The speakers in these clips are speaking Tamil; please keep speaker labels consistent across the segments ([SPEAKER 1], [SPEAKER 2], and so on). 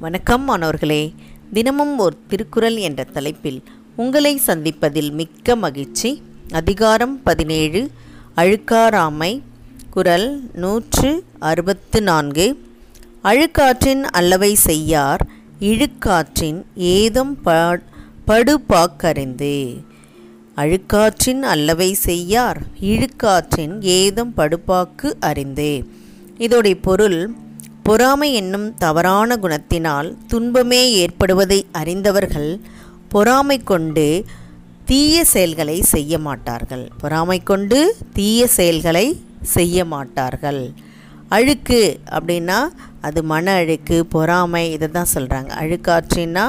[SPEAKER 1] வணக்கம் மாணவர்களே. தினமும் ஒரு திருக்குறள் என்ற தலைப்பில் உங்களை சந்திப்பதில் மிக்க மகிழ்ச்சி. அதிகாரம் பதினேழு. அழுக்காராமை குரல் நூற்று அறுபத்து நான்கு. அழுக்காற்றின் அல்லவை செய்யார் இழுக்காற்றின் ஏதம் படுபாக்கறிந்து. அழுக்காற்றின் அல்லவை செய்யார் இழுக்காற்றின் ஏதம் படுபாக்கு அறிந்து. இதோடைய பொருள் பொறாமை என்னும் தவறான குணத்தினால் துன்பமே ஏற்படுவதை அறிந்தவர்கள் பொறாமை கொண்டு தீய செயல்களை செய்ய மாட்டார்கள். பொறாமை கொண்டு தீய செயல்களை செய்ய மாட்டார்கள். அழுக்கு அப்படின்னா அது மன அழுக்கு பொறாமை இதை தான் சொல்கிறாங்க அழுக்காற்றின்னா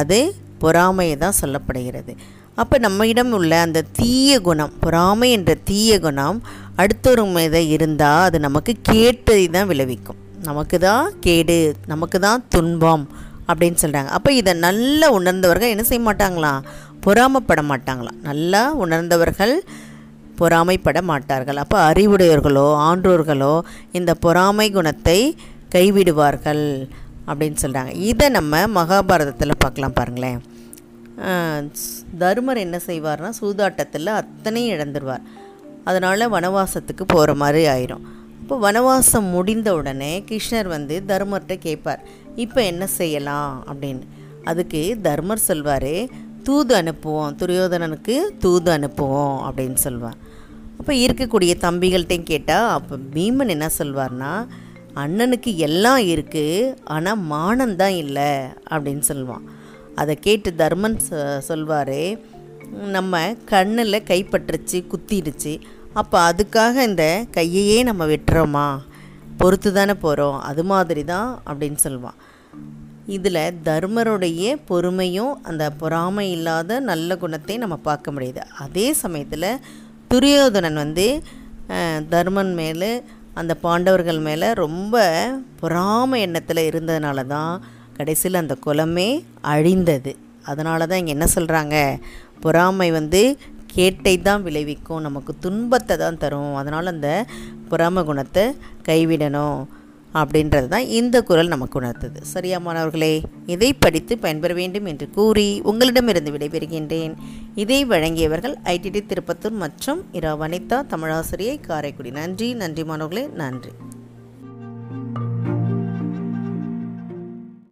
[SPEAKER 1] அது பொறாமையை தான் சொல்லப்படுகிறது. அப்போ நம்மிடம் உள்ள அந்த தீய குணம் பொறாமை என்ற தீய குணம் அடுத்தொரு மீது இருந்தால் அது நமக்கு கேட்டதை தான் விளைவிக்கும். நமக்கு தான் கேடு நமக்கு தான் துன்பம் அப்படின்னு சொல்கிறாங்க அப்போ இதை நல்லா உணர்ந்தவர்கள் என்ன செய்ய மாட்டாங்களாம்? பொறாமப்பட மாட்டாங்களாம். நல்லா உணர்ந்தவர்கள் பொறாமைப்பட மாட்டார்கள். அப்போ அறிவுடையவர்களோ ஆன்றோர்களோ இந்த பொறாமை குணத்தை கைவிடுவார்கள் அப்படின்னு சொல்கிறாங்க இதை நம்ம மகாபாரதத்தில் பார்க்கலாம் பாருங்களேன். தர்மர் என்ன செய்வார்னா சூதாட்டத்தில் அத்தனையும் இழந்துருவார். அதனால் வனவாசத்துக்கு போகிற மாதிரி ஆயிரும். இப்போ வனவாசம் முடிந்த உடனே கிருஷ்ணர் வந்து தர்மர்கிட்ட கேட்பார் இப்போ என்ன செய்யலாம்? அப்படின்னு. அதுக்கு தர்மர் சொல்வார் தூது அனுப்புவோம் துரியோதனனுக்கு தூது அனுப்புவோம் அப்படின்னு சொல்வார். அப்போ இருக்கக்கூடிய தம்பிகள்கிட்டையும் கேட்டால் அப்போ பீமன் என்ன சொல்வார்னா அண்ணனுக்கு எல்லாம் இருக்குது ஆனால் மானந்தான் இல்லை அப்படின்னு சொல்லுவான் அதை கேட்டு தர்மன் சொல்வார் நம்ம கண்ணில் கைப்பற்றுச்சு குத்திடுச்சு அப்போ அதுக்காக இந்த கையையே நம்ம வெட்டுறோமா? பொறுத்து தானே போகிறோம் அது மாதிரி தான் அப்படின்னு சொல்லுவான். இதில் தர்மருடைய பொறுமையும் அந்த பொறாமை இல்லாத நல்ல குணத்தை நம்ம பார்க்க முடியுது. அதே சமயத்தில் துரியோதனன் வந்து தர்மன் மேலே அந்த பாண்டவர்கள் மேலே ரொம்ப பொறாமை எண்ணத்தில் இருந்ததுனால தான் கடைசியில் அந்த குலமே அழிந்தது. அதனால தான் இங்கே என்ன சொல்கிறாங்க பொறாமை வந்து கேட்டை தான் விளைவிக்கும். நமக்கு துன்பத்தை தான் தரும். அதனால் அந்த பொறாம குணத்தை கைவிடணும் அப்படின்றது தான் இந்த குரல் நமக்கு உணர்த்தது. சரியா மாணவர்களே? இதை படித்து பயன்பெற வேண்டும் என்று கூறி உங்களிடமிருந்து விடைபெறுகின்றேன். இதை வழங்கியவர்கள் ஐடிடி திருப்பத்தூர் மற்றும் இரா வனிதா தமிழாசிரியை காரைக்குடி. நன்றி நன்றி மாணவர்களே நன்றி.